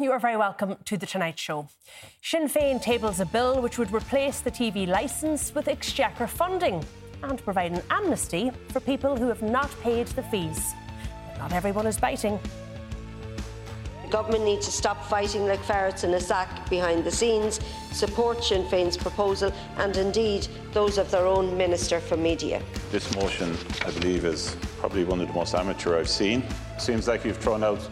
you are very welcome to The Tonight Show. Sinn Féin tables a bill which would replace the TV licence with exchequer funding and provide an amnesty for people who have not paid the fees. But not everyone is biting. The government needs to stop fighting like ferrets in a sack behind the scenes, support Sinn Féin's proposal and indeed those of their own Minister for Media. This motion, I believe, is probably one of the most amateur I've seen. Seems like you've thrown out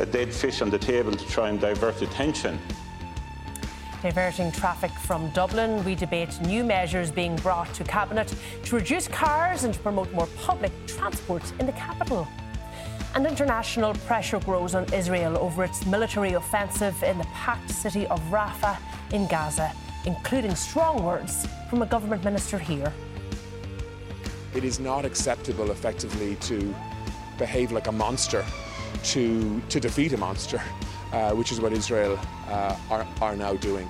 a dead fish on the table to try and divert attention. Diverting traffic from Dublin, we debate new measures being brought to Cabinet to reduce cars and to promote more public transport in the capital. And international pressure grows on Israel over its military offensive in the packed city of Rafah in Gaza, including strong words from a government minister here. It is not acceptable, effectively, to behave like a monster to, to defeat a monster, uh, which is what Israel uh, are, are now doing.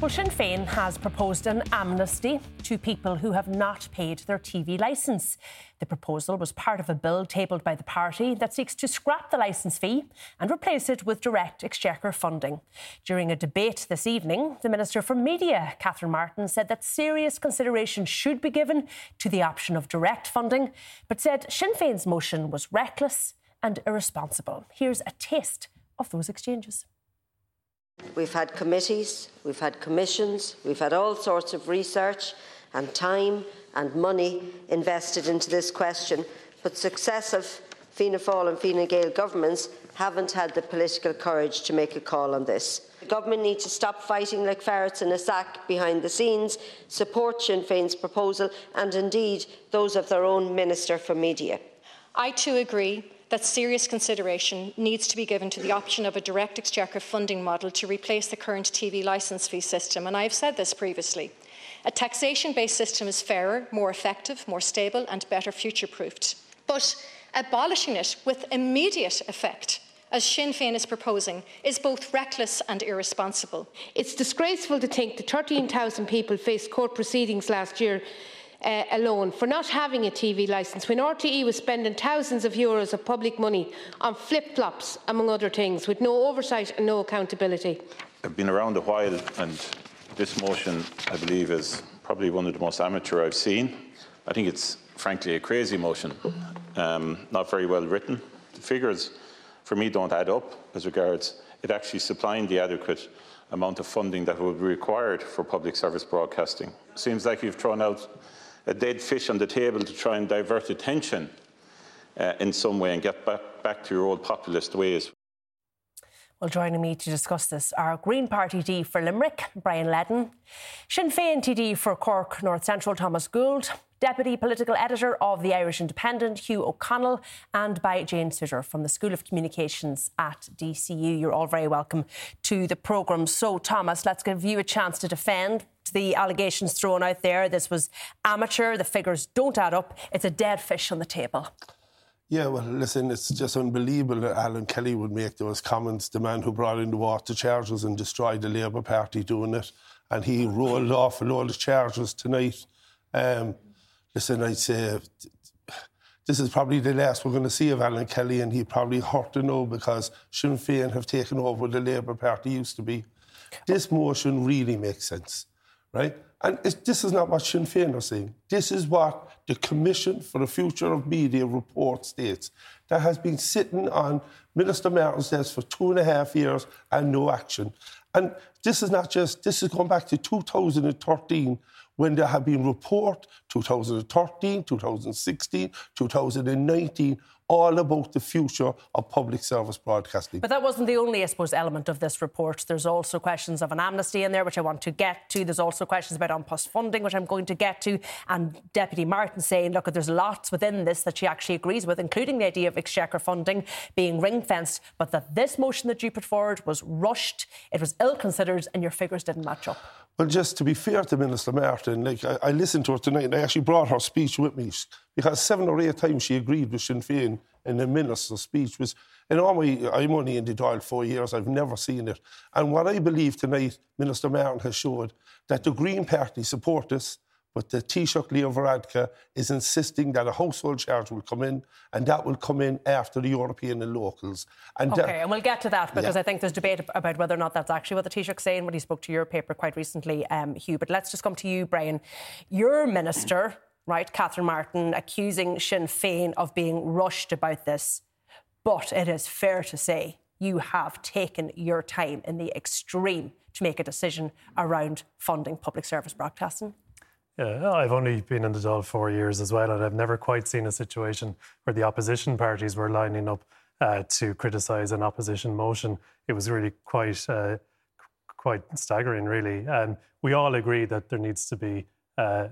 Well, Sinn Féin has proposed an amnesty to people who have not paid their TV licence. The proposal was part of a bill tabled by the party that seeks to scrap the licence fee and replace it with direct exchequer funding. During a debate this evening, the Minister for Media, Catherine Martin, said that serious consideration should be given to the option of direct funding, but said Sinn Féin's motion was reckless and irresponsible. Here's a taste of those exchanges. We've had committees, we've had commissions, we've had all sorts of research and time and money invested into this question, but successive Fianna Fáil and Fine Gael governments haven't had the political courage to make a call on this. The government needs to stop fighting like ferrets in a sack behind the scenes, support Sinn Féin's proposal and indeed those of their own Minister for Media. I too agree that serious consideration needs to be given to the option of a direct exchequer funding model to replace the current TV licence fee system. And I have said this previously. A taxation based system is fairer, more effective, more stable, and better future proofed. But abolishing it with immediate effect as Sinn Féin is proposing, is both reckless and irresponsible. It's disgraceful to think that 13,000 people faced court proceedings last year uh, alone for not having a TV licence when RTE was spending thousands of euros of public money on flip flops, among other things, with no oversight and no accountability. I've been around a while, and this motion, I believe, is probably one of the most amateur I've seen. I think it's frankly a crazy motion, um, not very well written. The figures, for me, don't add up as regards it actually supplying the adequate amount of funding that would be required for public service broadcasting. Seems like you've thrown out a dead fish on the table to try and divert attention uh, in some way and get back, back to your old populist ways. Well, joining me to discuss this are Green Party D for Limerick, Brian Leddin, Sinn Féin TD for Cork North Central, Thomas Gould, Deputy Political Editor of the Irish Independent, Hugh O'Connell, and by Jane Suiter from the School of Communications at DCU. You're all very welcome to the programme. So, Thomas, let's give you a chance to defend the allegations thrown out there. This was amateur, the figures don't add up, it's a dead fish on the table. Yeah, well, listen, it's just unbelievable that Alan Kelly would make those comments. The man who brought in the water charges and destroyed the Labour Party doing it, and he rolled off a load of charges tonight. Um, listen, I'd say this is probably the last we're going to see of Alan Kelly, and he probably hurt to know because Sinn Féin have taken over the Labour Party used to be. This motion really makes sense, right? And this is not what Sinn Féin are saying. This is what the Commission for the Future of Media report states. That has been sitting on Minister Martin's desk for two and a half years and no action. And this is not just, this is going back to 2013 when there have been report 2013, 2016, 2019 all about the future of public service broadcasting. But that wasn't the only, I suppose, element of this report. There's also questions of an amnesty in there, which I want to get to. There's also questions about An Post funding, which I'm going to get to. And Deputy Martin saying, look, there's lots within this that she actually agrees with, including the idea of exchequer funding being ring fenced, but that this motion that you put forward was rushed, it was ill considered, and your figures didn't match up. Well, just to be fair to Minister Martin, like I, I, listened to her tonight, and I actually brought her speech with me because seven or eight times she agreed with Sinn Féin in the minister's speech. Was in all my, I'm only in the Dáil four years, I've never seen it. And what I believe tonight, Minister Martin has showed that the Green Party support this, but the Taoiseach Leo Varadkar is insisting that a household charge will come in, and that will come in after the European and locals. And okay, that, and we'll get to that because yeah. I think there's debate about whether or not that's actually what the Taoiseach's saying when he spoke to your paper quite recently, um, Hugh. But let's just come to you, Brian. Your minister, right, Catherine Martin, accusing Sinn Féin of being rushed about this. But it is fair to say you have taken your time in the extreme to make a decision around funding public service broadcasting. Yeah, I've only been in the Dáil four years as well, and I've never quite seen a situation where the opposition parties were lining up uh, to criticise an opposition motion. It was really quite uh, quite staggering, really. And we all agree that there needs to be uh,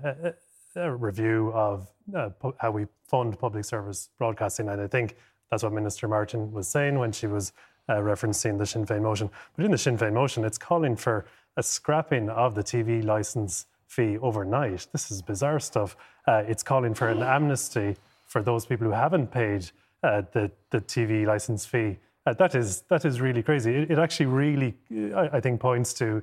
a, review of uh, how we fund public service broadcasting, and I think that's what Minister Martin was saying when she was uh, referencing the Sinn Féin motion. But in the Sinn Féin motion, it's calling for a scrapping of the TV licence fee overnight. This is bizarre stuff. Uh, it's calling for an amnesty for those people who haven't paid uh, the, the TV license fee. Uh, that is that is really crazy. It, it actually really, I, I, think, points to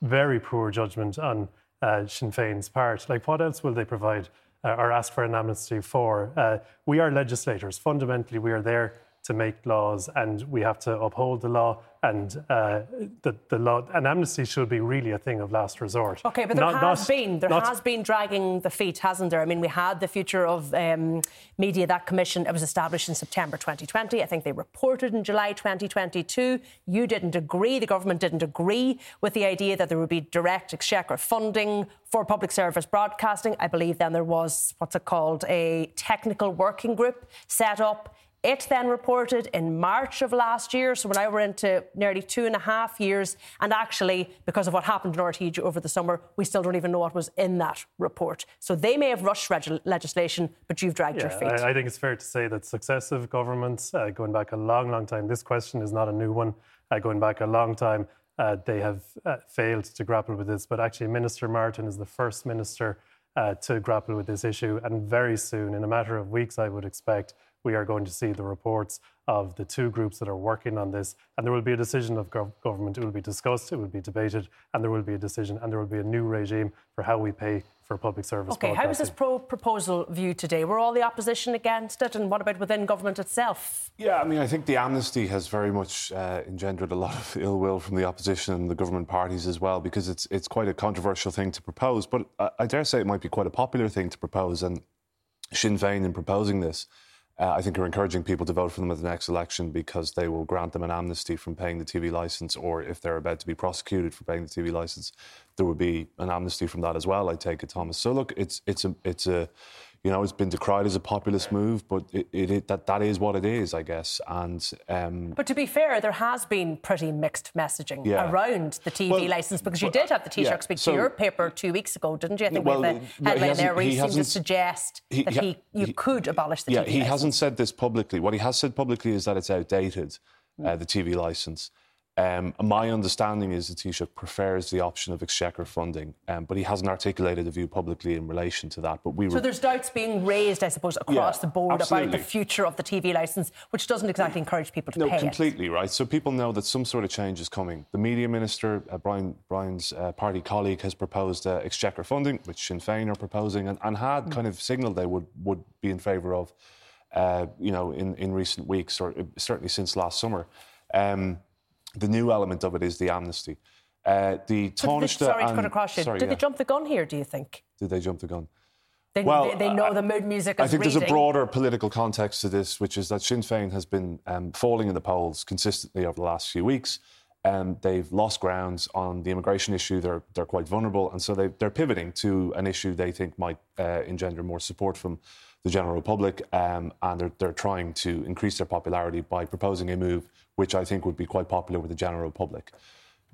very poor judgment on uh, Sinn Féin's part. Like, what else will they provide uh, or ask for an amnesty for? Uh, we are legislators. Fundamentally, we are there to make laws, and we have to uphold the law. And uh, the, the law, and amnesty should be really a thing of last resort. Okay, but there not, has not, been there not, has been dragging the feet, hasn't there? I mean, we had the future of um, media that commission. It was established in September 2020. I think they reported in July 2022. You didn't agree. The government didn't agree with the idea that there would be direct exchequer funding for public service broadcasting. I believe then there was what's it called a technical working group set up it then reported in March of last year, so when I were into nearly two and a half years, and actually, because of what happened in RTÉ over the summer, we still don't even know what was in that report. So they may have rushed reg- legislation, but you've dragged yeah, your feet. I, I, think it's fair to say that successive governments, uh, going back a long, long time, this question is not a new one, uh, going back a long time, uh, they have uh, failed to grapple with this. But actually, Minister Martin is the first minister uh, to grapple with this issue, and very soon, in a matter of weeks, I would expect, we are going to see the reports of the two groups that are working on this, and there will be a decision of gov- government. It will be discussed, it will be debated, and there will be a decision, and there will be a new regime for how we pay for public service. Okay, how is this pro- proposal viewed today? Were all the opposition against it, and what about within government itself? Yeah, I mean, I think the amnesty has very much uh, engendered a lot of ill will from the opposition and the government parties as well, because it's it's quite a controversial thing to propose. But I, I dare say it might be quite a popular thing to propose, and Sinn Féin in proposing this uh, I think are encouraging people to vote for them at the next election because they will grant them an amnesty from paying the TV license, or if they're about to be prosecuted for paying the TV license, there would be an amnesty from that as well. I take it, Thomas. So look, it's it's a it's a you know, it's been decried as a populist move, but it, it, that that is what it is, I guess. And um, but to be fair, there has been pretty mixed messaging yeah. around the TV well, license because you did have the Taoiseach yeah, speak so, to your paper two weeks ago, didn't you? I think well, we have a headline there where he, he seemed to suggest he, that he, you could abolish the yeah, TV he hasn't said this publicly. What he has said publicly is that it's outdated, uh, mm. the TV license. Um, my understanding is that Taoiseach prefers the option of exchequer funding, um, but he hasn't articulated a view publicly in relation to that. But we so there's doubts being raised, I suppose, across yeah, the board absolutely. about the future of the TV licence, which doesn't exactly encourage people to no, pay No, completely it. right. So people know that some sort of change is coming. The media minister, uh, Brian Brian's uh, party colleague, has proposed uh, exchequer funding, which Sinn Féin are proposing, and, and had mm. kind of signalled they would would be in favour of, uh, you know, in in recent weeks or uh, certainly since last summer. Um, the new element of it is the amnesty. Uh, the Taoiseach. Sorry to cut across you. Sorry, Did yeah. they jump the gun here? Do you think? Did they jump the gun? They, well, they, they know uh, the mood music. I think reading. there's a broader political context to this, which is that Sinn Féin has been um, falling in the polls consistently over the last few weeks. Um, they've lost grounds on the immigration issue. They're they're quite vulnerable, and so they, they're pivoting to an issue they think might uh, engender more support from the general public, um, and they're they're trying to increase their popularity by proposing a move which I think would be quite popular with the general public.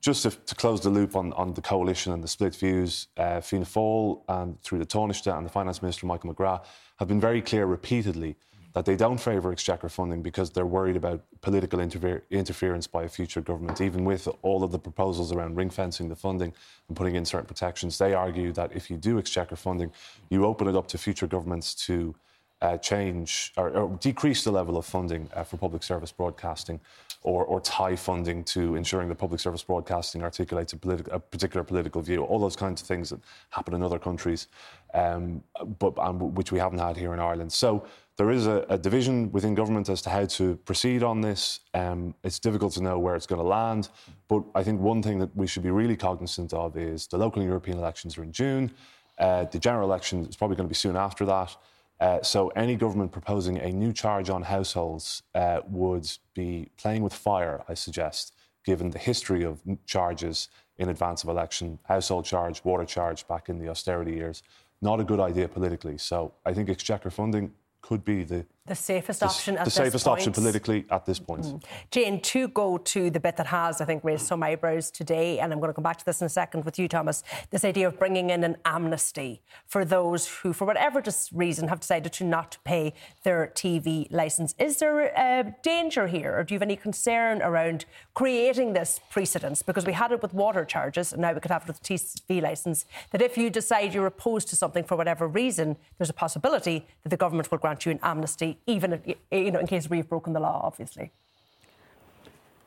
Just to, to close the loop on, on the coalition and the split views, uh, Fianna Fáil and through the Taoiseach and the Finance Minister Michael McGrath have been very clear repeatedly that they don't favour exchequer funding because they're worried about political interfer- interference by a future government. Even with all of the proposals around ring fencing the funding and putting in certain protections, they argue that if you do exchequer funding, you open it up to future governments to uh, change or, or, decrease the level of funding uh, for public service broadcasting or, or, tie funding to ensuring that public service broadcasting articulates a, politi- a, particular political view, all those kinds of things that happen in other countries, um, but um, which we haven't had here in Ireland. So there is a, a, division within government as to how to proceed on this. Um, it's difficult to know where it's going to land, but I think one thing that we should be really cognizant of is the local European elections are in June. Uh, the general election is probably going to be soon after that. Uh, so any government proposing a new charge on households uh, would be playing with fire, I suggest, given the history of charges in advance of election, household charge, water charge back in the austerity years. Not a good idea politically. So I think exchequer funding could be the the safest option the, at the safest point. option politically at this point. Mm. Jane, to go to the bit that has, I think, raised some eyebrows today, and I'm going to come back to this in a second with you, Thomas. This idea of bringing in an amnesty for those who, for whatever reason, have decided to not pay their TV licence. Is there a danger here, or do you have any concern around creating this precedence? Because we had it with water charges, and now we could have it with TV licence. That if you decide you're opposed to something for whatever reason, there's a possibility that the government will grant you an amnesty even you know, in case we've broken the law, obviously?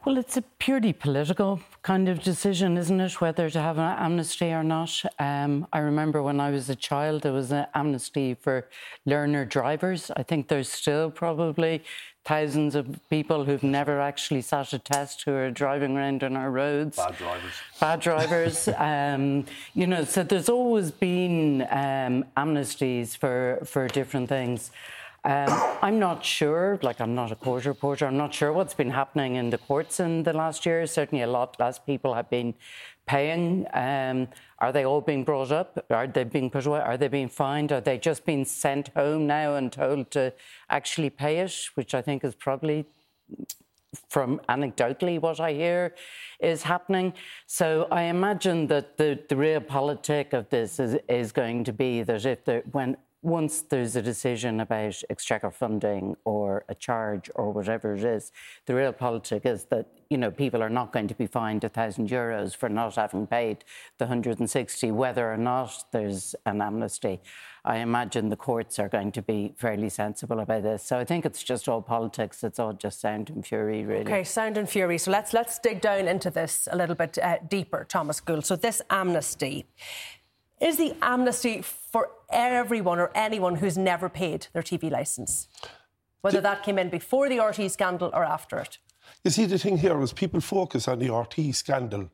Well, it's a purely political kind of decision, isn't it, whether to have an amnesty or not? Um, I remember when I was a child, there was an amnesty for learner drivers. I think there's still probably thousands of people who've never actually sat a test who are driving around on our roads. Bad drivers. Bad drivers. um, you know, so there's always been um, amnesties for, for different things. Um, I'm not sure, like, I'm not a court reporter, I'm not sure what's been happening in the courts in the last year. Certainly, a lot less people have been paying. Um, are they all being brought up? Are they being put away? Are they being fined? Are they just being sent home now and told to actually pay it? Which I think is probably from anecdotally what I hear is happening. So I imagine that the, the real politic of this is, is going to be that if there, when once there's a decision about exchequer funding or a charge or whatever it is, the real politic is that you know people are not going to be fined a thousand euros for not having paid the 160, whether or not there's an amnesty. I imagine the courts are going to be fairly sensible about this. So I think it's just all politics. It's all just sound and fury, really. Okay, sound and fury. So let's let's dig down into this a little bit uh, deeper, Thomas Gould. So this amnesty. Is the amnesty for everyone or anyone who's never paid their TV licence? Whether that came in before the RT scandal or after it? You see, the thing here is people focus on the RT scandal.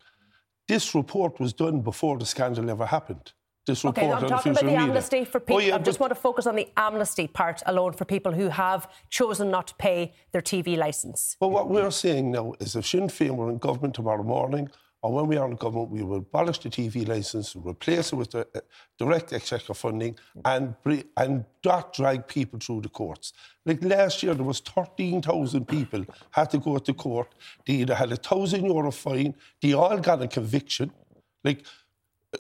This report was done before the scandal ever happened. This report okay, I'm talking about the media. amnesty for oh, people. Oh, yeah, I just want to focus on the amnesty part alone for people who have chosen not to pay their TV licence. Well, what we're saying now is if Sinn Féin were in government tomorrow morning or when we are in government, we will abolish the TV licence, replace it with the, uh, direct exchequer funding, and and not drag people through the courts. Like last year, there was 13,000 people had to go to court. They either had a thousand euro fine, they all got a conviction. Like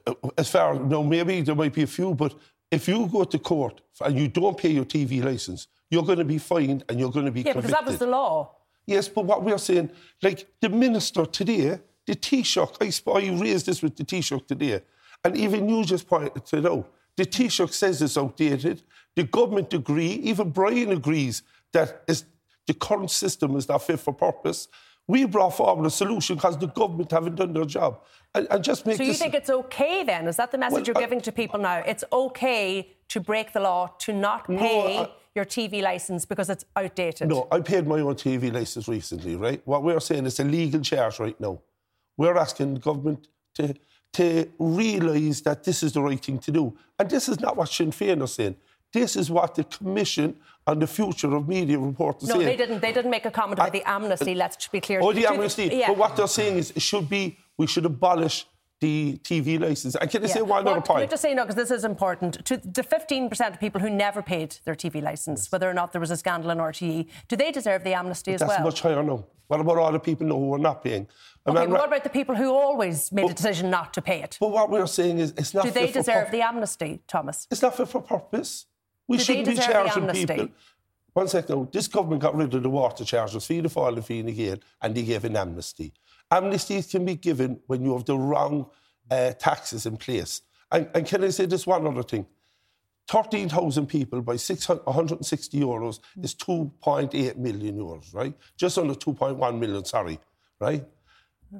uh, as far no, maybe there might be a few, but if you go to court and you don't pay your TV licence, you're going to be fined and you're going to be yeah, convicted. because that was the law. Yes, but what we're saying, like the minister today the Taoiseach, I, I raised this with the Taoiseach today, and even you just pointed it out, the Taoiseach says it's outdated. The government agree, even Brian agrees that the current system is not fit for purpose. We brought forward a solution because the government haven't done their job. And, and just make so you this... think it's okay then? Is that the message well, you're uh, giving to people now? It's okay to break the law, to not pay no, I... your TV licence because it's outdated? No, I paid my own TV licence recently, right? What we're saying is a legal charge right now. We're asking the government to, to realise that this is the right thing to do. And this is not what Sinn Féin are saying. This is what the Commission on the Future of Media report is No, saying. they didn't. They didn't make a comment about the amnesty. Let's be clear. Oh, the amnesty. Yeah. But what they're saying is it should be, we should abolish the TV license. And can I say Yeah. one What- other Can I point? just say no, because this is important. To the 15% of people who never paid their TV licence, whether or not there was a scandal in RTE, do they deserve the amnesty as That's well? That's much higher now. What about all the people who are not paying? Okay, but what about the people who always made a decision not to pay it? But what we're saying is it's not fit for purpose. Do they deserve the amnesty, Thomas? It's not fit for purpose. We Do shouldn't be charging amnesty? people. One second now. This government got rid of the water charges, Fianna Fáil and Fine Gael, and they gave an amnesty. Amnesties can be given when you have the wrong uh, taxes in place. And, and can I say this one other thing? 13,000 people by 600 160 euros is 2.8 million euros, right? Just under 2.1 million, sorry, right?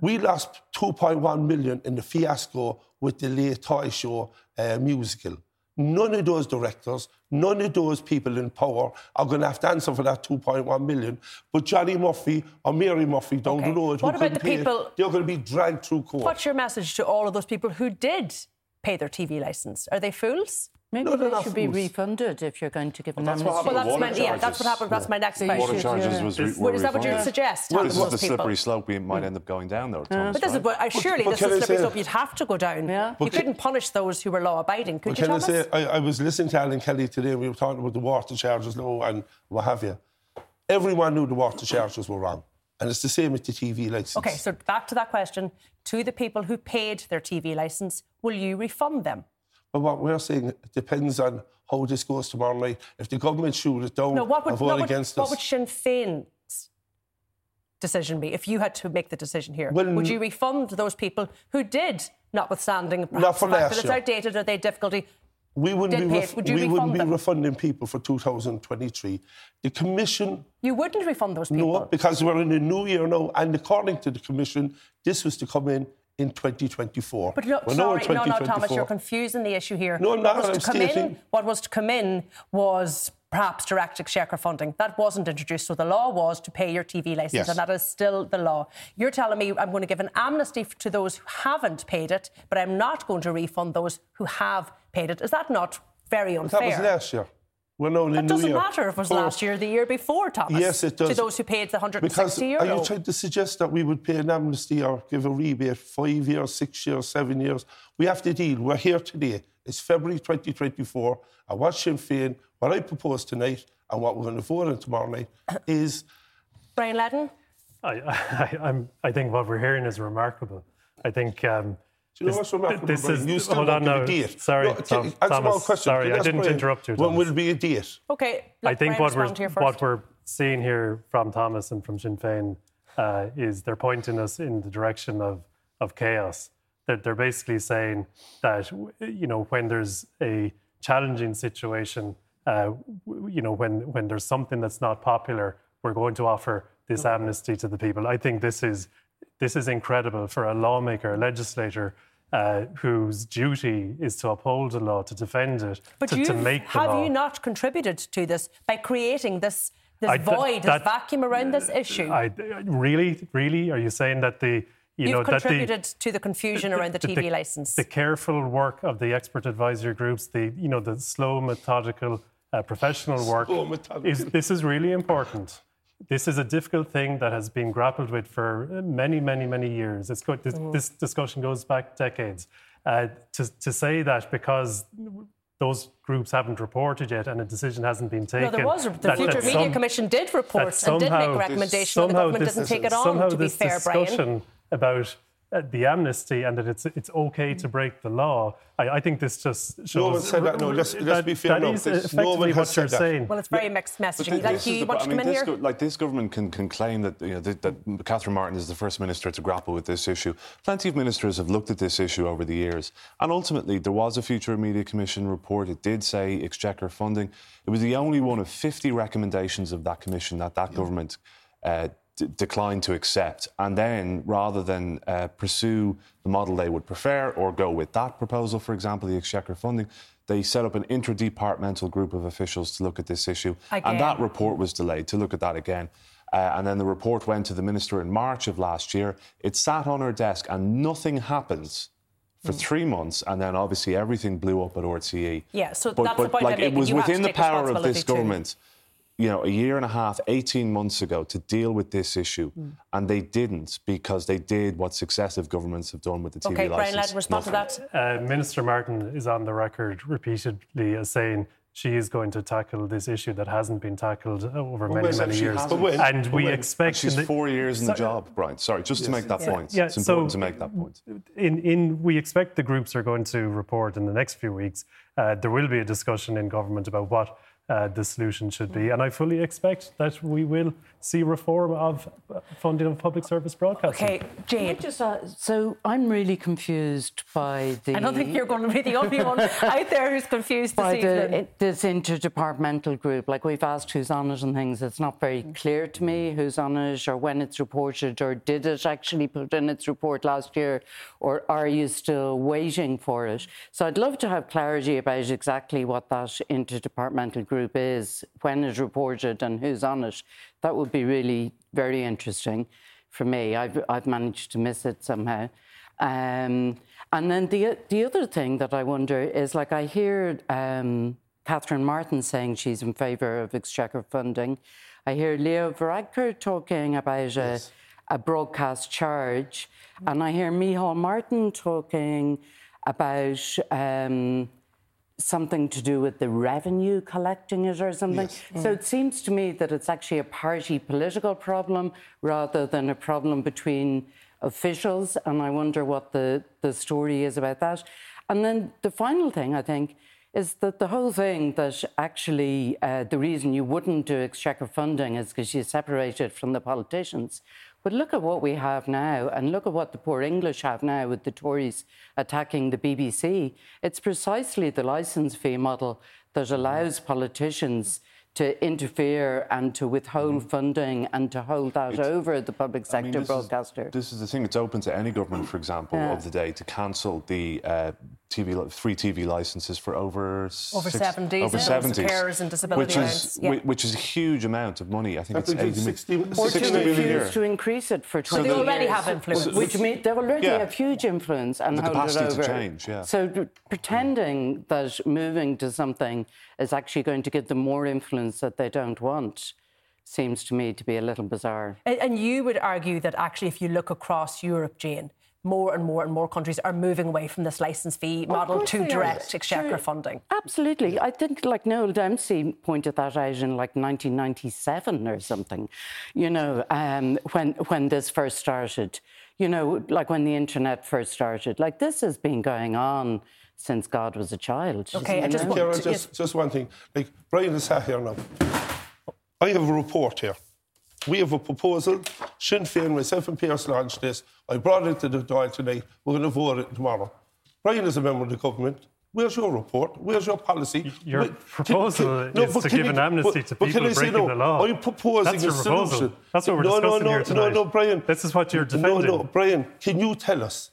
We lost 2.1 million in the fiasco with the late toy show uh, musical. None of those directors, none of those people in power are going to have to answer for that 2.1 million. But Johnny Murphy or Mary Murphy down Okay. the road, What who about the pay it, people- they're going to be dragged through court. What's your message to all of those people who did pay their TV licence? Are they fools? Maybe No, they're they not should be refunded if you're going to give an that's what amnesty. Well, happened that's my, yeah, that's what happened. That's my next They question. Water charges yeah. was re- Well, were is that what you refunded. suggest? Well, Thomas, this is the slippery slope we might end up going down, though. Thomas, But this is right? what, uh, surely but this is I the slippery slope you'd have to go down. Yeah. You couldn't punish those who were law abiding, could But you, can I say, I, I was listening to Alan Kelly today, we were talking about the water charges now and what have you. Everyone knew the water charges were wrong. And it's the same with the TV license. Okay, so back to that question. To the people who paid their TV licence, will you refund them? But what we're saying depends on how this goes tomorrow night. If the government shoot it down No, what would, vote what would, against what us, would Sinn Féin's decision be if you had to make the decision here? Well, would you refund those people who did, notwithstanding Not for the fact that it's outdated or they difficulty? we wouldn't, be, ref- would we wouldn't be refunding people for 2023. The Commission, You wouldn't refund those people. no, because we're in a new year now, and according to the Commission, this was to come in in 2024. But no, We're now in sorry, no, no, Thomas, you're confusing the issue here. No, I'm What not, was I'm to come in, what was to come in was perhaps direct exchequer funding. That wasn't introduced. So the law was to pay your TV licence, Yes. and that is still the law. You're telling me I'm going to give an amnesty to those who haven't paid it, but I'm not going to refund those who have paid it. Is that not very unfair? That was last year. We're now in That doesn't year. matter if it was Of course. last year or the year before, Thomas. Yes, it does. To those who paid the 160 Because euro. are you trying to suggest that we would pay an amnesty or give a rebate five years, six years, seven years? We have to deal. We're here today. It's February 2024. And what Sinn Féin, what I propose tonight, and what we're going to vote on tomorrow night is Brian Leddin? I, I, I'm, I think what we're hearing is remarkable. I think. Um, Do you know this- what's remarkable? This is, you still hold won't on give a now. date. Sorry, No, Tom, answer my Thomas. question. Sorry, I didn't interrupt you. When Thomas. will be a date? Okay. I think what we're respond here first. what we're seeing here from Thomas and from Sinn Féin uh, is they're pointing us in the direction of of chaos. They're, they're basically saying that you know when there's a challenging situation, uh, you know when when there's something that's not popular, we're going to offer this amnesty to the people. I think this is this is incredible for a lawmaker, a legislator. Uh, whose duty is to uphold the law, to defend it, But to, you to make the have law. you not contributed to this by creating this this I- that- void, that- this vacuum around this issue? I, really, really, are you saying that the you You've know that the contributed to the confusion around the TV license. the careful work of the expert advisory groups, the you know the slow, methodical, uh, professional work Slow, methodical. is this is really important. This is a difficult thing that has been grappled with for many, many, many years. It's go, this, Mm-hmm. this discussion goes back decades. Uh, to, to say that because those groups haven't reported yet and a decision hasn't been taken. no, there was. a- The that- Future that Media some- Commission did report and did make a somehow- recommendation, and the government didn't take it somehow on. To be fair, Brian. discussion about uh, the amnesty and that it's it's okay to break the law. I, I think this just shows. No one said that. No, let's- let's be fair That now, is please. No one has what said you're that. saying. Well, it's very mixed messaging. Like, this do you want pro- to I mean, in this here? go- like this government can, can claim that you know that, that Catherine Martin is the first minister to grapple with this issue. Plenty of ministers have looked at this issue over the years, and ultimately there was a Future Media Commission report. It did say exchequer funding. It was the only one of 50 recommendations of that commission that that government. Uh, d- declined to accept, and then rather than uh, pursue the model they would prefer or go with that proposal, for example, the exchequer funding, they set up an interdepartmental group of officials to look at this issue, Again. and that report was delayed to look at that again. Uh, and then the report went to the minister in March of last year. It sat on her desk, and nothing happens for mm. three months, and then obviously everything blew up at RTE. Yeah, so but, that's but, the point like, It was within the power of this too. government you know, a year and a half, 18 months ago to deal with this issue. Mm. And they didn't because they did what successive governments have done with the TV okay, license. Brian Led, respond Nothing. to that. Uh, Minister Martin is on the record repeatedly as saying she is going to tackle this issue that hasn't been tackled over many, many years. and we when? expect... And she's the, four years in the job, Brian. Sorry, just yes. to make that yeah. point. Yeah, it's important so to make that point. In, in, we expect the groups are going to report in the next few weeks. Uh, there will be a discussion in government about what uh, the solution should be. And I fully expect that we will see reform of funding of public service broadcasting. Okay, Jane. Just, uh, so I'm really confused by the. I don't think you're going to be the only one out there who's confused by the, it, this interdepartmental group. Like we've asked who's on it and things. It's not very clear to me who's on it or when it's reported or did it actually put in its report last year or are you still waiting for it? So I'd love to have clarity about exactly what that interdepartmental group is, when it's reported and who's on it that would be really very interesting for me. I've, I've managed to miss it somehow. Um, and then the, the other thing that I wonder is like I hear um, Catherine Martin saying she's in favour of exchequer funding. I hear Leo Varadkar talking about yes. a, a, broadcast charge. And I hear Micheál Martin talking about um, something to do with the revenue collecting it or something. Yes. So it seems to me that it's actually a party political problem rather than a problem between officials. And I wonder what the, the story is about that. And then the final thing, I think, is that the whole thing that actually uh, the reason you wouldn't do exchequer funding is because you separate it from the politicians. But look at what we have now, and look at what the poor English have now with the Tories attacking the BBC. It's precisely the licence fee model that allows politicians to interfere and to withhold mm-hmm. funding and to hold that it's, over the public sector I mean, this broadcaster. Is, this is the thing, it's open to any government, for example, yeah. of the day to cancel the uh, TV, free TV licenses for over over six, 70s, over yeah. 70s, carers and disability which is yeah. which is a huge amount of money. I think it's 80 60, or 60 to refuse to increase it for 20 so they already have influence, so, which means they already yeah. have huge influence and the hold capacity it over. to change. Yeah. So pretending that moving to something is actually going to give them more influence that they don't want seems to me to be a little bizarre. And you would argue that actually, if you look across Europe, Jane, more and more and more countries are moving away from this license fee model to direct are. exchequer sure. funding. Absolutely. I think like Noel Dempsey pointed that out in like 1997 or something, you know, um, when, when this first started, you know, like when the internet first started. Like this has been going on since God was a child. Okay, I just, want, just, just one thing. Like Brian is sat here now. I have a report here we have a proposal. Sinn Féin, myself and Pierce launched this. I brought it to the Dáil today. We're going to vote it tomorrow. Brian is a member of the government. Where's your report? Where's your policy? Your Wait, proposal can, can, is no, to give an amnesty but, to people breaking no, the law. I'm proposing That's a proposal. solution. That's what we're no, discussing no, no, here tonight. No, no, Brian. This is what you're defending. No, no, Brian, can you tell us,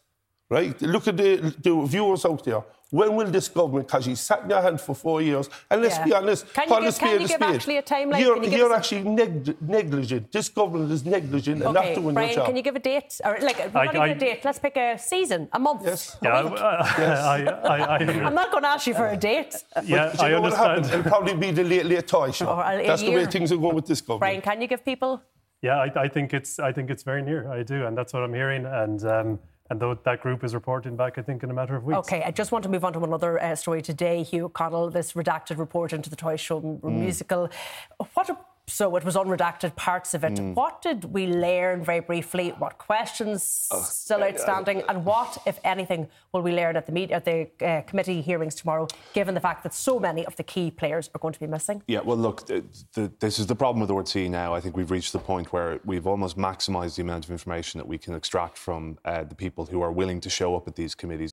right? Look at the, the viewers out there. When will this government, because he's sat in your hand for four years, and let's yeah. be honest, can you give, can you give actually a timeline? You're, you you're actually neg- negligent. This government is negligent okay, and not doing Brian, their job. can you give a date? Or like, I, not I, even a date. Let's pick a season, a month. Yes. Yeah, I, yes. I, am not going to ask you for a date. Yeah, but, but I understand. It'll probably be the late, late toy show. That's the way things are going with this government. Brian, can you give people? Yeah, I, I, think it's I think it's very near. I do, and that's what I'm hearing. And um, and though that group is reporting back, I think, in a matter of weeks. Okay, I just want to move on to another uh, story today. Hugh Connell, this redacted report into the Toy Show mm. musical. What a so it was unredacted parts of it. Mm. What did we learn very briefly? What questions oh, still outstanding, and what, if anything, will we learn at the meet at the uh, committee hearings tomorrow? Given the fact that so many of the key players are going to be missing. Yeah, well, look, the, the, this is the problem with RT now. I think we've reached the point where we've almost maximised the amount of information that we can extract from uh, the people who are willing to show up at these committees.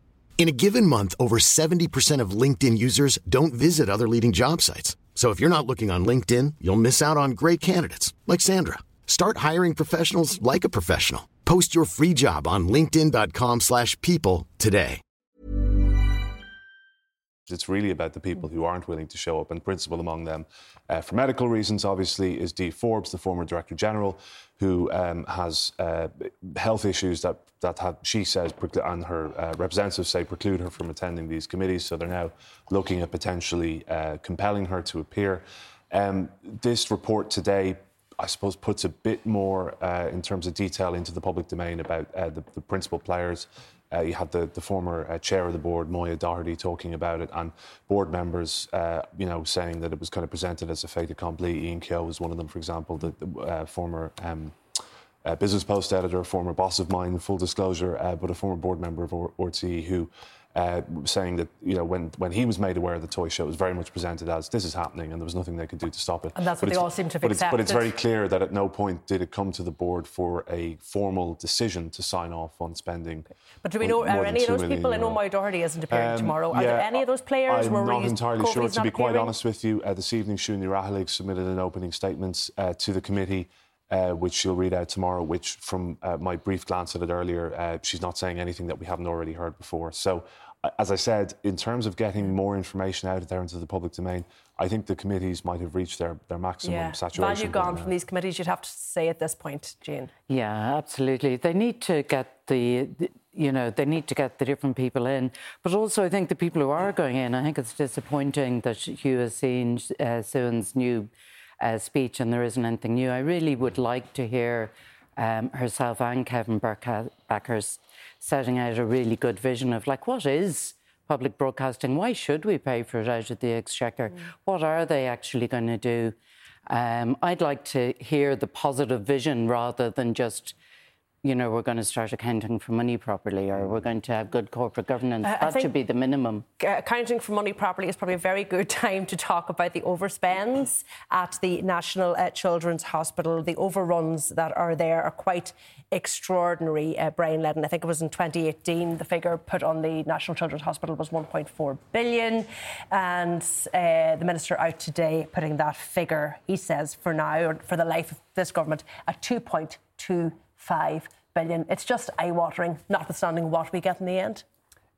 In a given month, over 70% of LinkedIn users don't visit other leading job sites. So if you're not looking on LinkedIn, you'll miss out on great candidates like Sandra. Start hiring professionals like a professional. Post your free job on linkedin.com/people today. It's really about the people who aren't willing to show up, and principal among them, uh, for medical reasons, obviously, is Dee Forbes, the former Director General, who um, has uh, health issues that that have, she says, and her uh, representatives say preclude her from attending these committees. So they're now looking at potentially uh, compelling her to appear. Um, this report today I suppose, puts a bit more uh, in terms of detail into the public domain about uh, the, the, principal players. Uh, you had the, the former uh, chair of the board, Moya Doherty, talking about it, and board members, uh, you know, saying that it was kind of presented as a fait accompli. Ian Kehoe was one of them, for example, the, the uh, former. Um, uh, business Post editor, former boss of mine, full disclosure, uh, but a former board member of RTE who uh, was saying that you know when when he was made aware of the toy show, it was very much presented as this is happening, and there was nothing they could do to stop it. And that's but what they all seem to have but accepted. It's, but it's very clear that at no point did it come to the board for a formal decision to sign off on spending. But do we know are any of those people? I know Moya Doherty isn't appearing Um, tomorrow. Are yeah, there any of those players? I'm where not entirely Kofi's sure. To not be quite honest with you, uh, this evening, Siún Ní Raghallaigh submitted an opening statement uh, to the committee. Uh, which she'll read out tomorrow. Which, from uh, my brief glance at it earlier, uh, she's not saying anything that we haven't already heard before. So, uh, as I said, in terms of getting more information out there into the public domain, I think the committees might have reached their, their maximum Yeah, saturation. value gone from these committees. You'd have to say at this point, Jane. Yeah, absolutely. They need to get the, the- you know, they need to get the different people in. But also, I think the people who are going in, I think it's disappointing that Hugh has seen uh, Siún's new uh, speech and there isn't anything new. I really would like to hear um, herself and Kevin Bakhurst setting out a really good vision of like what is public broadcasting? Why should we pay for it out of the exchequer? What are they actually going to do? Um, I'd like to hear the positive vision rather than just, you know, we're going to start accounting for money properly or we're going to have good corporate governance. Uh, that should be the minimum. Accounting for money properly is probably a very good time to talk about the overspends at the National uh, Children's Hospital. The overruns that are there are quite extraordinary, uh, Brian Leddin. I think it was in 2018, the figure put on the National Children's Hospital was 1.4 billion. And uh, the Minister out today putting that figure, he says, for now, or for the life of this government, at 2.25 billion. It's just eye-watering, notwithstanding what we get in the end.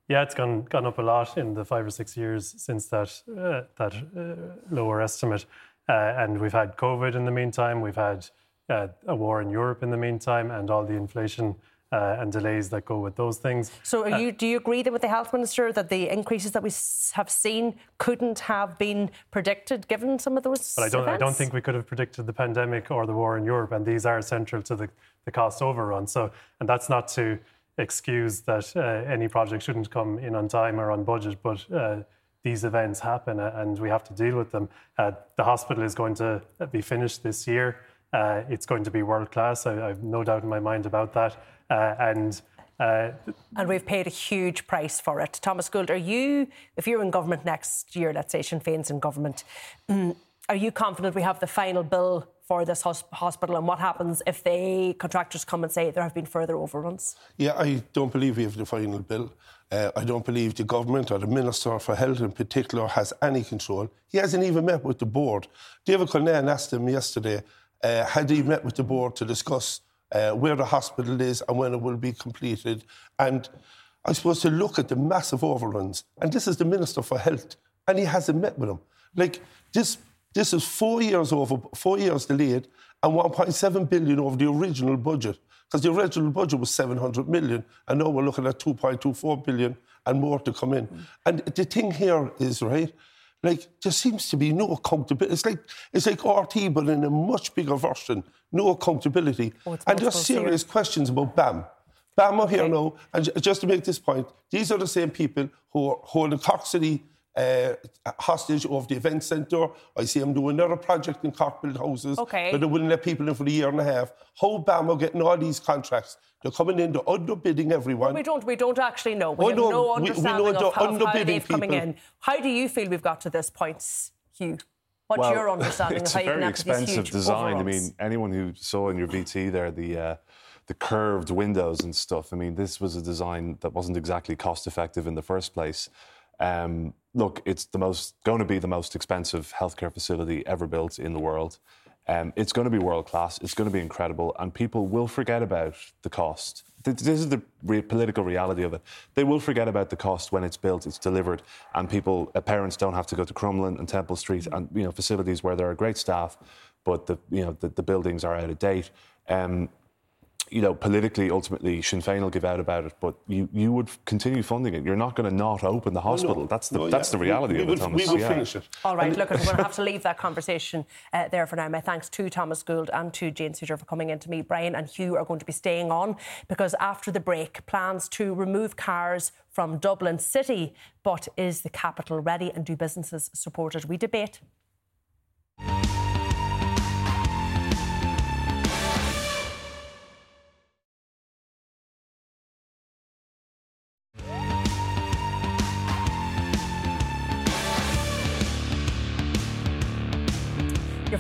Yeah, it's gone gone up a lot in the five or six years since that uh, that uh, lower estimate, uh, and we've had COVID in the meantime. We've had uh, a war in Europe in the meantime, and all the inflation uh, and delays that go with those things. So, are Uh, you, do you agree that with the health minister that the increases that we have seen couldn't have been predicted, given some of those? But I don't, I don't think we could have predicted the pandemic or the war in Europe, and these are central to the, the cost overrun. So, and that's not to excuse that uh, any project shouldn't come in on time or on budget, but uh, these events happen and we have to deal with them. Uh, the hospital is going to be finished this year. Uh, it's going to be world class. I, I've no doubt in my mind about that. Uh, and uh, And we've paid a huge price for it. Thomas Gould, are you, if you're in government next year, let's say Sinn Féin's in government, mm, are you confident we have the final bill for this hospital? And what happens if the contractors come and say there have been further overruns? Yeah, I don't believe we have the final bill. Uh, I don't believe the government or the Minister for Health in particular has any control. He hasn't even met with the board. David Cullinane asked him yesterday, uh, had he met with the board to discuss uh, where the hospital is and when it will be completed? And I suppose to look at the massive overruns, and this is the Minister for Health, and he hasn't met with him. Like, this, this is four years over, four years delayed, and 1.7 billion over the original budget. Because the original budget was 700 million, and now we're looking at 2.24 billion and more to come in. And the thing here is, right, like there seems to be no accountability. It's like it's like RT, but in a much bigger version. No accountability. Oh, and there's serious layers. questions about BAM. BAM are here now, and ju- just to make this point, these are the same people who are holding Cork City uh, hostage of the event centre. I see them doing another project in Cockbuild houses. Okay. That they wouldn't let people in for a year and a half. How BAM are getting all these contracts? They're coming in, they're underbidding everyone. We don't. We don't actually know. We Oh, have no, no we- we understanding know of, they're how, of how underbidding they've coming people. in. How do you feel we've got to this point, Hugh? What's well, your understanding it's of how a you can very have these expensive huge design. I mean, anyone who saw in your VT there the uh, the curved windows and stuff. I mean, this was a design that wasn't exactly cost effective in the first place. Um, look, it's the most going to be the most expensive healthcare facility ever built in the world. Um, it's going to be world class. It's going to be incredible, and people will forget about the cost. This is the re- political reality of it. They will forget about the cost when it's built, it's delivered, and people, uh, parents, don't have to go to Crumlin and Temple Street, and you know facilities where there are great staff, but the you know the, the buildings are out of date. Um, you know, politically, ultimately, Sinn Féin will give out about it, but you, you would continue funding it. You're not going to not open the hospital. That's the No, that's yeah. the reality we, of we it, would, Thomas. We would Yeah. finish it. All right, And- look, we're going to have to leave that conversation uh, there for now. My thanks to Thomas Gould and to Jane Suiter for coming in to me. Brian and Hugh are going to be staying on because after the break, plans to remove cars from Dublin City. But is the capital ready and do businesses support it? We debate.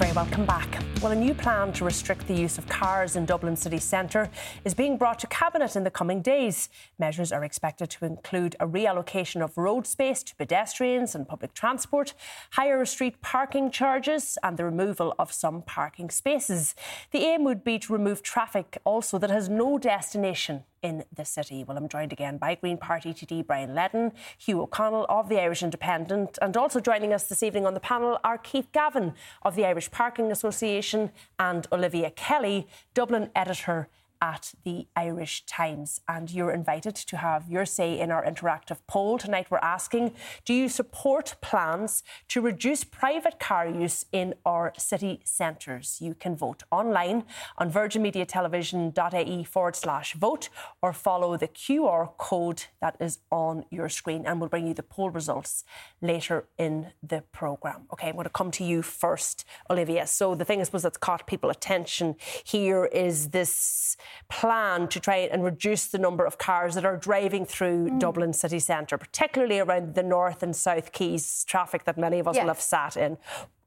Very welcome back. Well, a new plan to restrict the use of cars in Dublin city centre is being brought to Cabinet in the coming days. Measures are expected to include a reallocation of road space to pedestrians and public transport, higher street parking charges, and the removal of some parking spaces. The aim would be to remove traffic also that has no destination in the city. Well, I'm joined again by Green Party TD Brian Leddin, Hugh O'Connell of the Irish Independent, and also joining us this evening on the panel are Keith Gavin of the Irish Parking Association and Olivia Kelly, Dublin editor at the Irish Times. And you're invited to have your say in our interactive poll. Tonight, we're asking Do you support plans to reduce private car use in our city centres? You can vote online on virginmediatelevision.ie forward slash vote or follow the QR code that is on your screen. And we'll bring you the poll results later in the programme. Okay, I'm going to come to you first, Olivia. So, the thing I suppose that's caught people attention here is this plan to try and reduce the number of cars that are driving through mm. Dublin city centre, particularly around the north and south quays traffic that many of us Yeah. will have sat in.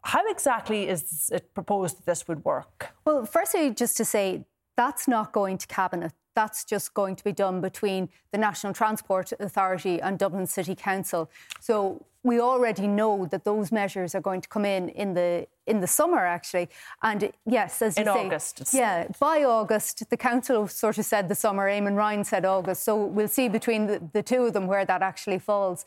How exactly is it proposed that this would work? Well, firstly, just to say that's not going to cabinet. That's just going to be done between the National Transport Authority and Dublin City Council. So we already know that those measures are going to come in in the in the summer, actually. And yes, as you In say, August, yeah, by August, the council sort of said the summer. Eamon Ryan said August. So we'll see between the, the two of them where that actually falls.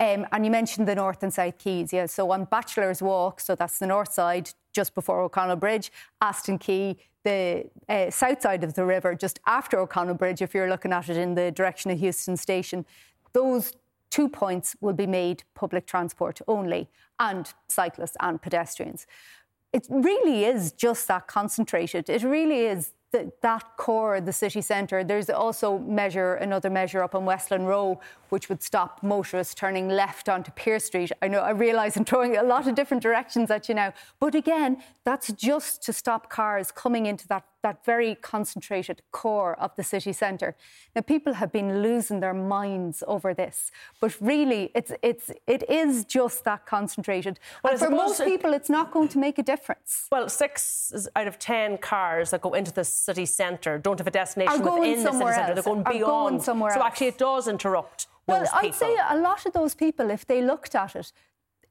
Um, and you mentioned the North and South Quays, yeah. So on Bachelor's Walk, so that's the north side, just before O'Connell Bridge, Aston Quay, the uh, south side of the river, just after O'Connell Bridge, if you're looking at it in the direction of Heuston Station, those two points will be made public transport only, and cyclists and pedestrians. It really is just that concentrated. It really is the, that core the city centre. There's also measure another measure up on Westland Row, which would stop motorists turning left onto Pearse Street. I know I realise I'm throwing a lot of different directions at you now, but again, that's just to stop cars coming into that that very concentrated core of the city centre. Now, people have been losing their minds over this, but really, it's it's it is just that concentrated. Well, and for most people, it's not going to make a difference. Well, six out of ten cars that go into the city centre don't have a destination within the city centre. They're going beyond. going somewhere so else. actually, it does interrupt Well, I'd people. say a lot of those people, if they looked at it,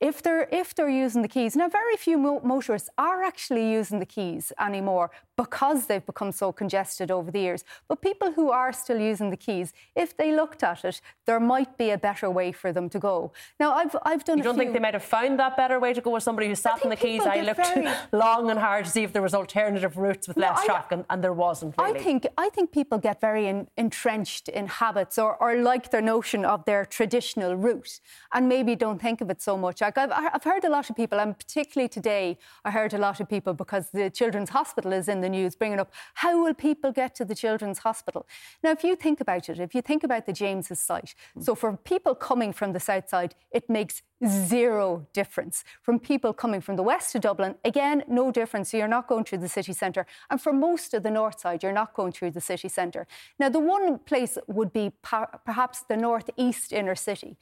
if they're if they're using the quays now, very few mo- motorists are actually using the quays anymore because they've become so congested over the years. But people who are still using the quays, if they looked at it, there might be a better way for them to go. Now, I've I've done. You don't think few- they might have found that better way to go with somebody who sat in the quays? I looked very- long and hard to see if there was alternative routes with No, less I- traffic, and, and there wasn't. Really. I think I think people get very en- entrenched in habits or, or like their notion of their traditional route and maybe don't think of it so much. Like I've, I've heard a lot of people, and particularly today, I heard a lot of people because the Children's Hospital is in the news bringing up how will people get to the Children's Hospital? Now, if you think about it, if you think about the James's site, hmm. so for people coming from the south side, it makes zero difference. From people coming from the west to Dublin, again, no difference. So you're not going through the city centre. And for most of the north side, you're not going through the city centre. Now, the one place would be perhaps the northeast inner city.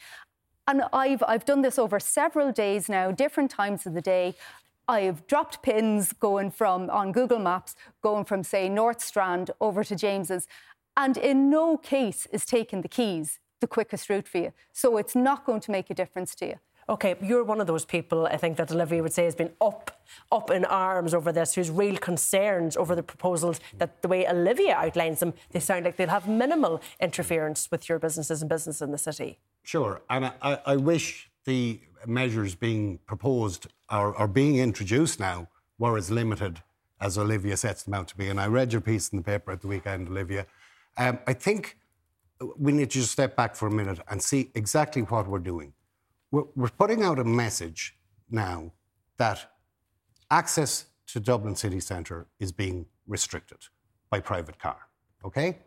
And I've, I've done this over several days now, different times of the day. I've dropped pins going from on Google Maps, going from, say, North Strand over to James's. And in no case is taking the quays the quickest route for you. So it's not going to make a difference to you. Okay, you're one of those people, I think, that Olivia would say has been up, up in arms over this, who's real concerns over the proposals that the way Olivia outlines them, they sound like they'll have minimal interference with your businesses and business in the city. Sure, and I, I wish the measures being proposed or, or being introduced now were as limited as Olivia sets them out to be. And I read your piece in the paper at the weekend, Olivia. Um, I think we need to just step back for a minute and see exactly what we're doing. We're, we're putting out a message now that access to Dublin city centre is being restricted by private car. Okay?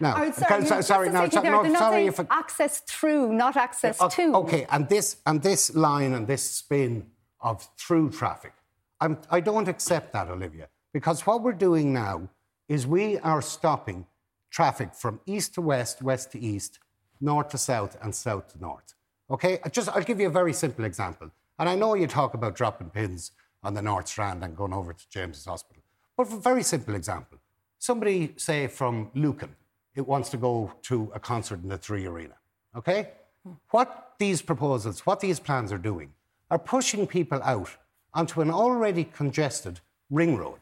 Now, oh, sorry, sorry, sorry, no, so, no, sorry if it, access through, not access yeah, to. Okay, and this and this line and this spin of through traffic, I'm, I don't accept that, Olivia, because what we're doing now is we are stopping traffic from east to west, west to east, north to south, and south to north. Okay, just I'll give you a very simple example. And I know you talk about dropping pins on the North Strand and going over to James's Hospital, but for a very simple example. Somebody, say from Lucan, it wants to go to a concert in the Three Arena. Okay, what these proposals, what these plans are doing, are pushing people out onto an already congested ring road,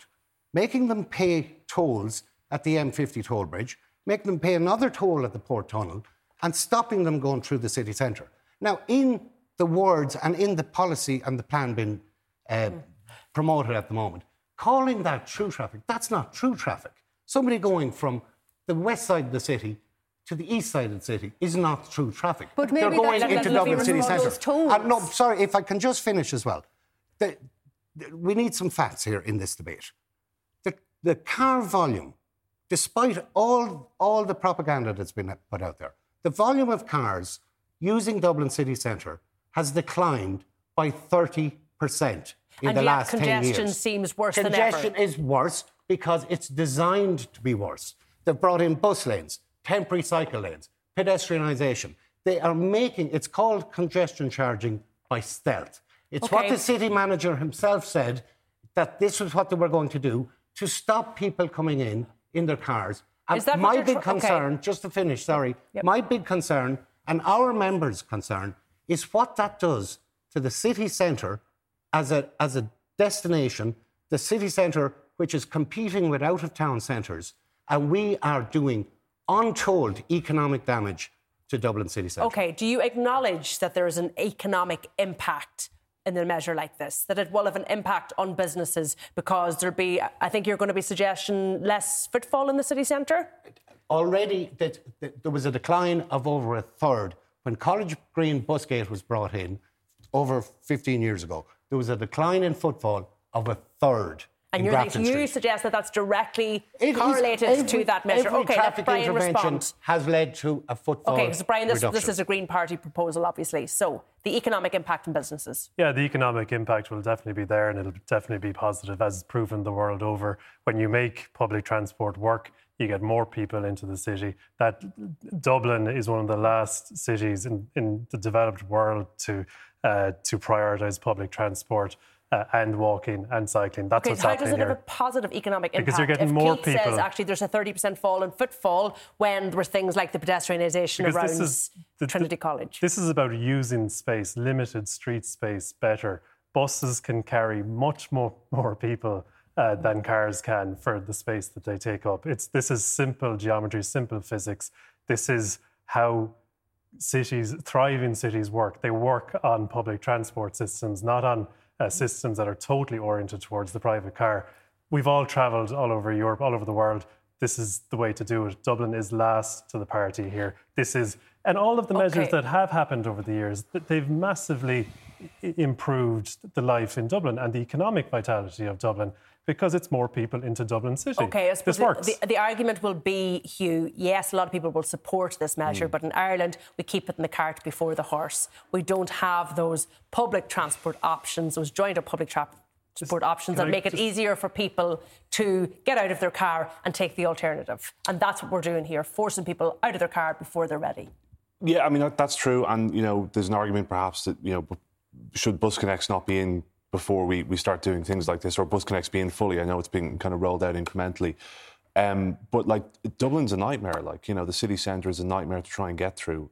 making them pay tolls at the M50 toll bridge, making them pay another toll at the Port Tunnel, and stopping them going through the city centre. Now, in the words and in the policy and the plan being uh, promoted at the moment, calling that true traffic, that's not true traffic. Somebody going from the west side of the city to the east side of the city is not through traffic. But maybe They're going into Dublin city centre. Uh, no, sorry, if I can just finish as well. The, the, we need some facts here in this debate. The, the car volume despite all, all the propaganda that's been put out there, the volume of cars using Dublin city centre has declined by 30% in and the last 10 years. congestion seems worse congestion than ever. Congestion is worse because it's designed to be worse. They've brought in bus lanes, temporary cycle lanes, pedestrianisation. They are making, it's called congestion charging by stealth. It's okay. what the city manager himself said that this was what they were going to do to stop people coming in in their cars. And my big concern, okay. just to finish, sorry, yep. my big concern and our members' concern is what that does to the city centre as a, as a destination, the city centre which is competing with out of town centres, and we are doing untold economic damage to Dublin city centre. Okay, do you acknowledge that there is an economic impact in a measure like this, that it will have an impact on businesses because there'll be, I think you're going to be suggesting less footfall in the city centre? Already, that, that there was a decline of over a third. When College Green Busgate was brought in over 15 years ago, there was a decline in footfall of a third. And you suggest that that's directly it correlated every, to that measure. Every okay, traffic Brian intervention respond. has led to a footfall. Okay, because Brian, this, this, is a Green Party proposal, obviously. So the economic impact on businesses. Yeah, the economic impact will definitely be there, and it'll definitely be positive, as proven the world over. When you make public transport work, you get more people into the city. That Dublin is one of the last cities in, in the developed world to uh, to prioritise public transport uh, and walking and cycling. That's okay, what's how happening does it here. have a positive economic impact? because you're getting if more Keith people. says actually there's a 30% fall in footfall when there were things like the pedestrianisation because around this is the, Trinity the, College. This is about using space, limited street space better. Buses can carry much more, more people uh, than cars can for the space that they take up. It's this is simple geometry, simple physics. This is how cities, thriving cities work. They work on public transport systems, not on uh, systems that are totally oriented towards the private car. We've all travelled all over Europe, all over the world. This is the way to do it. Dublin is last to the party here. This is, and all of the measures Okay. that have happened over the years, th- they've massively improved the life in Dublin and the economic vitality of Dublin because it's more people into Dublin City. Okay, I this works. The, the, argument will be, Hugh, yes, a lot of people will support this measure, mm. but in Ireland, we keep it in the cart before the horse. We don't have those public transport options, those joint or public transport support options and make it easier for people to get out of their car and take the alternative. And that's what we're doing here, forcing people out of their car before they're ready. Yeah, I mean that's true, and you know, there's an argument perhaps that you know, should BusConnects not be in before we, we start doing things like this, or BusConnects being fully. I know it's being kind of rolled out incrementally. Um, but like Dublin's a nightmare. Like you know, the city centre is a nightmare to try and get through.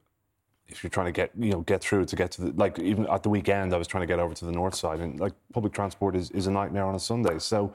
If you're trying to get you know get through to get to the like even at the weekend, I was trying to get over to the north side, and like public transport is, is a nightmare on a Sunday. So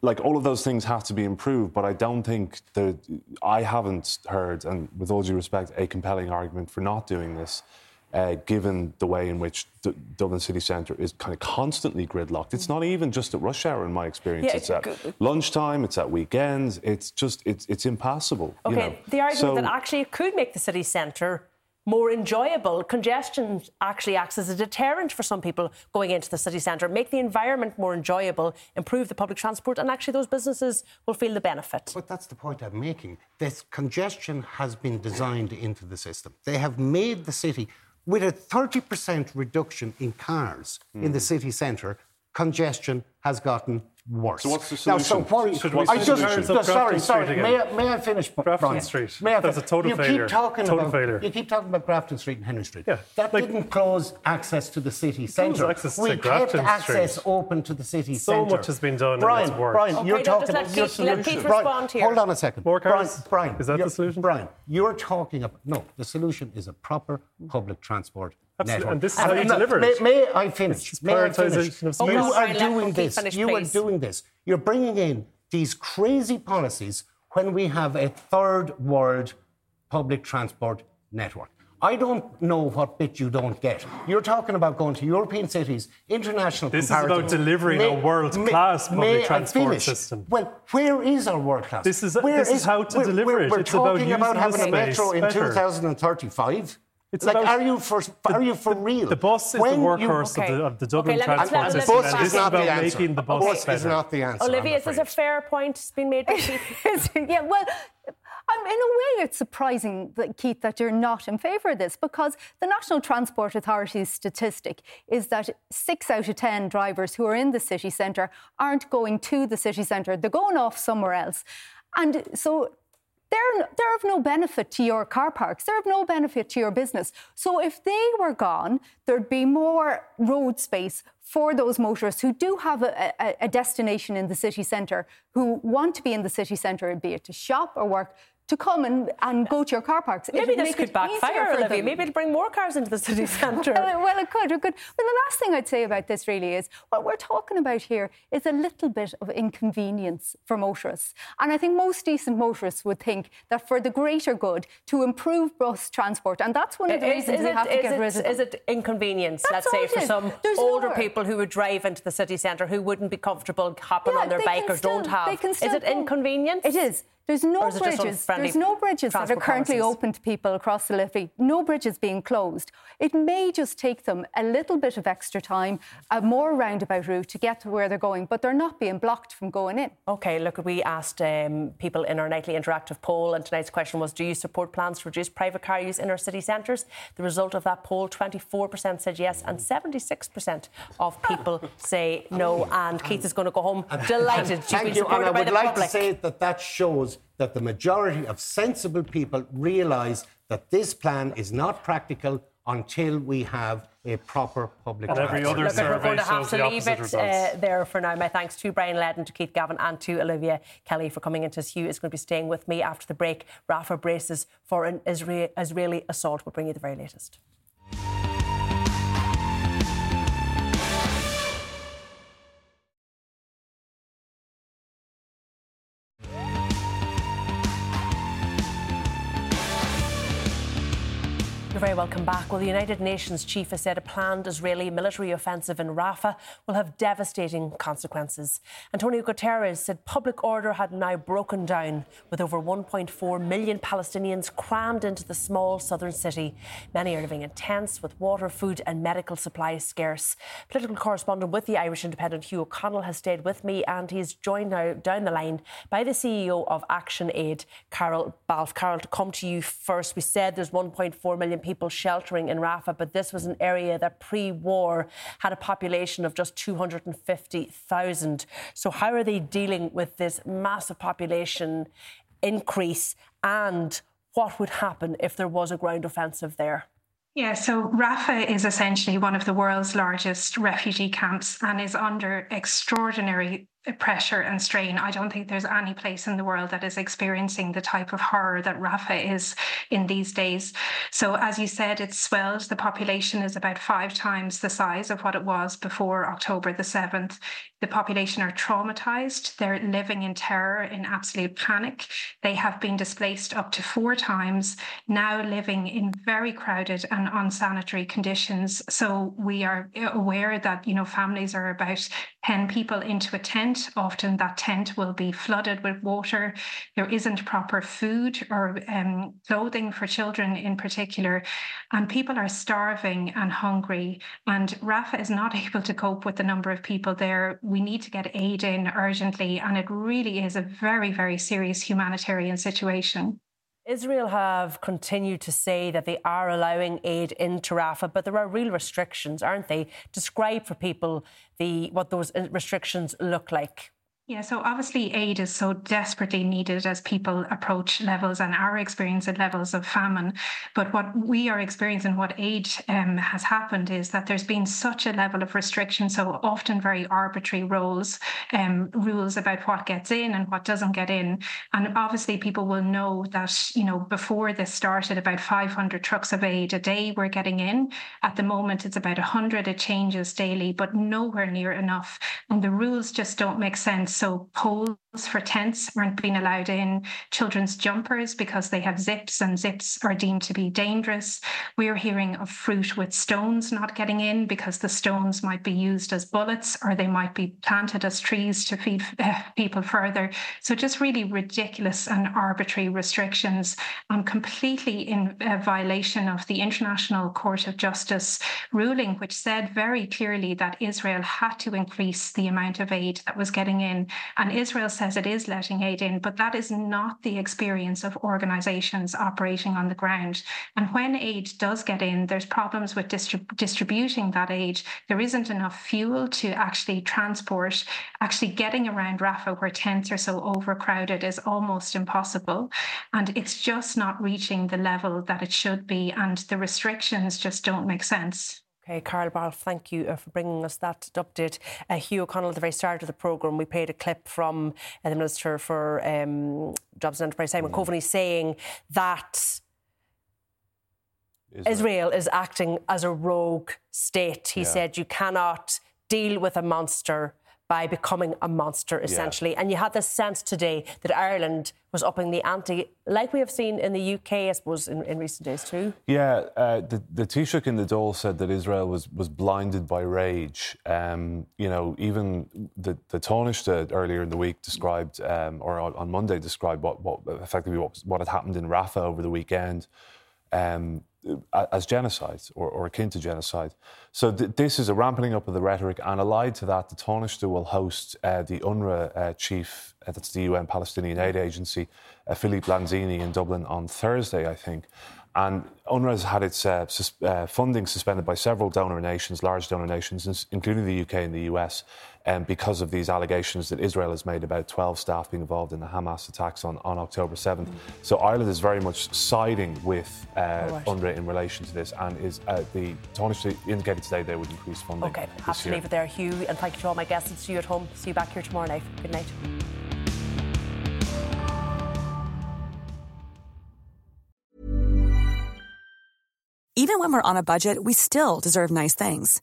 like all of those things have to be improved, but I don't think that I haven't heard, and with all due respect, a compelling argument for not doing this uh, given the way in which D- Dublin city centre is kind of constantly gridlocked. It's not even just at rush hour, in my experience. Yeah, it's at lunchtime, it's at weekends. It's just, it's, it's impassable. Okay, you know? the argument so, that actually it could make the city centre more enjoyable. Congestion actually acts as a deterrent for some people going into the city centre, make the environment more enjoyable, improve the public transport, and actually those businesses will feel the benefit. But that's the point I'm making. This congestion has been designed into the system. They have made the city with a 30% reduction in cars mm. in the hmm. city centre, congestion has gotten worse. So what's the solution? Now, so what, I just, just sorry, sorry. May I, may I finish? Grafton Brian? Street. May I That's a total you failure. Keep talking total about, failure. You keep talking about Grafton Street and Henry Street. Yeah. That like, didn't close access to the city centre. We kept Grafton access Street. open to the city so centre. So much has been done. Brian, and Brian, okay, you're talking about your solution. Let Brian, respond here. Hold on a second. More cars? Brian, Brian is that the solution? Brian, you're talking about no. The solution is a proper public transport Absolutely. And this is how you deliver it. May, may I finish? May I finish? You are doing this. You are doing this. You're bringing in these crazy policies when we have a third world public transport network. I don't know what bit you don't get. You're talking about going to European cities, international. This is about delivering may, a world-class public transport system. Well, where is our world-class? This is, this is, is how to we're, deliver we're, it. We're it's talking about, about having a metro in better. 2035. It's like, are you for are you for the, real? The bus is when the workhorse you, okay. of, the, of the Dublin okay, transport me, system. Bus is not about the answer. making the bus, bus better. is not the answer. Olivia, is this a fair point being made by Keith? yeah, well. Um, in a way, it's surprising, that, Keith, that you're not in favour of this because the National Transport Authority's statistic is that six out of 10 drivers who are in the city centre aren't going to the city centre, they're going off somewhere else. And so they're, they're of no benefit to your car parks. They're of no benefit to your business. So if they were gone, there'd be more road space for those motorists who do have a, a, a destination in the city centre, who want to be in the city centre, be it to shop or work, to come and, and go to your car parks. Maybe this could backfire, Olivia. Maybe it'll bring more cars into the city centre. well, well, it could. It could. But the last thing I'd say about this really is what we're talking about here is a little bit of inconvenience for motorists. And I think most decent motorists would think that for the greater good, to improve bus transport, and that's one of the is, reasons is we it, have to get it, rid of Is it inconvenience, that's let's say, for some There's older nowhere. people who would drive into the city centre who wouldn't be comfortable hopping yeah, on their bike or still, don't have? Is it inconvenience? It is. There's no bridges. There's no bridges that are currently policies. open to people across the Liffey. No bridges being closed. It may just take them a little bit of extra time, a more roundabout route to get to where they're going, but they're not being blocked from going in. Okay, look, we asked um, people in our nightly interactive poll, and tonight's question was: Do you support plans to reduce private car use in our city centres? The result of that poll: 24% said yes, and 76% of people say no. And Keith is going to go home delighted. Thank you, and I would like public. to say that that shows that the majority of sensible people realise that this plan is not practical until we have a proper public and every other Look, survey we're going to have to leave it uh, there for now. My thanks to Brian Leddin, to Keith Gavin, and to Olivia Kelly for coming into Hugh is going to be staying with me after the break. Rafah braces for an Israeli assault. We'll bring you the very latest. Welcome back. Well, the United Nations chief has said a planned Israeli military offensive in Rafah will have devastating consequences. Antonio Guterres said public order had now broken down, with over 1.4 million Palestinians crammed into the small southern city. Many are living in tents with water, food, and medical supplies scarce. Political correspondent with the Irish Independent, Hugh O'Connell, has stayed with me, and he's joined now down the line by the CEO of Action Aid, Carol Balfe. Carol, to come to you first, we said there's 1.4 million people sheltering in Rafah, but this was an area that pre war had a population of just 250,000. So, how are they dealing with this massive population increase and what would happen if there was a ground offensive there? Yeah, so Rafah is essentially one of the world's largest refugee camps and is under extraordinary pressure and strain. I don't think there's any place in the world that is experiencing the type of horror that Rafah is in these days. So, as you said, it's swelled. The population is about five times the size of what it was before October the 7th. The population are traumatized. They're living in terror, in absolute panic. They have been displaced up to four times, now living in very crowded and unsanitary conditions. So, we are aware that, you know, families are about 10 people into a tent tent. Often that tent will be flooded with water. There isn't proper food or um, clothing for children in particular. And people are starving and hungry. And Rafah is not able to cope with the number of people there. We need to get aid in urgently. And it really is a very, very serious humanitarian situation. Israel have continued to say that they are allowing aid into Rafah, but there are real restrictions, aren't they? Describe for people the what those uh, restrictions look like. Yeah, so obviously aid is so desperately needed as people approach levels and are experiencing levels of famine. But what we are experiencing, what aid um, has happened, is that there's been such a level of restriction, so often very arbitrary rules, um, rules about what gets in and what doesn't get in. And obviously, people will know that you know before this started, about 500 trucks of aid a day were getting in. At the moment, it's about 100. It changes daily, but nowhere near enough. And the rules just don't make sense so poles for tents aren't being allowed in, children's jumpers because they have zips and zips are deemed to be dangerous. We're hearing of fruit with stones not getting in because the stones might be used as bullets or they might be planted as trees to feed uh, people further. So just really ridiculous and arbitrary restrictions and completely in uh, violation of the International Court of Justice ruling, which said very clearly that Israel had to increase the amount of aid that was getting in. And Israel says it is letting aid in, but that is not the experience of organizations operating on the ground. And when aid does get in, there's problems with distrib- distributing that aid. There isn't enough fuel to actually transport. Actually, getting around Rafah, where tents are so overcrowded, is almost impossible. And it's just not reaching the level that it should be. And the restrictions just don't make sense. Okay, Carol Balfe, thank you uh, for bringing us that update. Uh, Hugh O'Connell, at the very start of the programme, we played a clip from uh, the Minister for um, Jobs and Enterprise, Simon mm. Coveney, saying that Israel. Israel. is acting as a rogue state. He yeah. said you cannot deal with a monster by becoming a monster, essentially. Yeah. And you had this sense today that Ireland was upping the ante, like we have seen in the UK, I suppose, in, in recent days too. Yeah, uh, the, the Taoiseach in the Dáil said that Israel was, was blinded by rage. Um, you know, even the, the Taoiseach earlier in the week described, um, or on Monday described what, what effectively what, what had happened in Rafah over the weekend. Um, as genocide or, or, akin to genocide. So th- this is a ramping up of the rhetoric, and allied to that, the Taoiseach will host uh, the UNRWA uh, chief, uh, that's the UN Palestinian Aid Agency, uh, Philippe Lazzarini in Dublin on Thursday, I think. And UNRWA has had its uh, sus- uh, funding suspended by several donor nations, large donor nations, including the UK and the US, um, because of these allegations that Israel has made about 12 staff being involved in the Hamas attacks on, on October 7th. Mm. So Ireland is very much siding with uh, right. UNRWA in relation to this, and is uh, the Taoiseach indicated today they would increase funding. Okay, have to leave it there, Hugh, and thank you to all my guests and see you at home. See you back here tomorrow night. Good night. Even when we're on a budget, we still deserve nice things.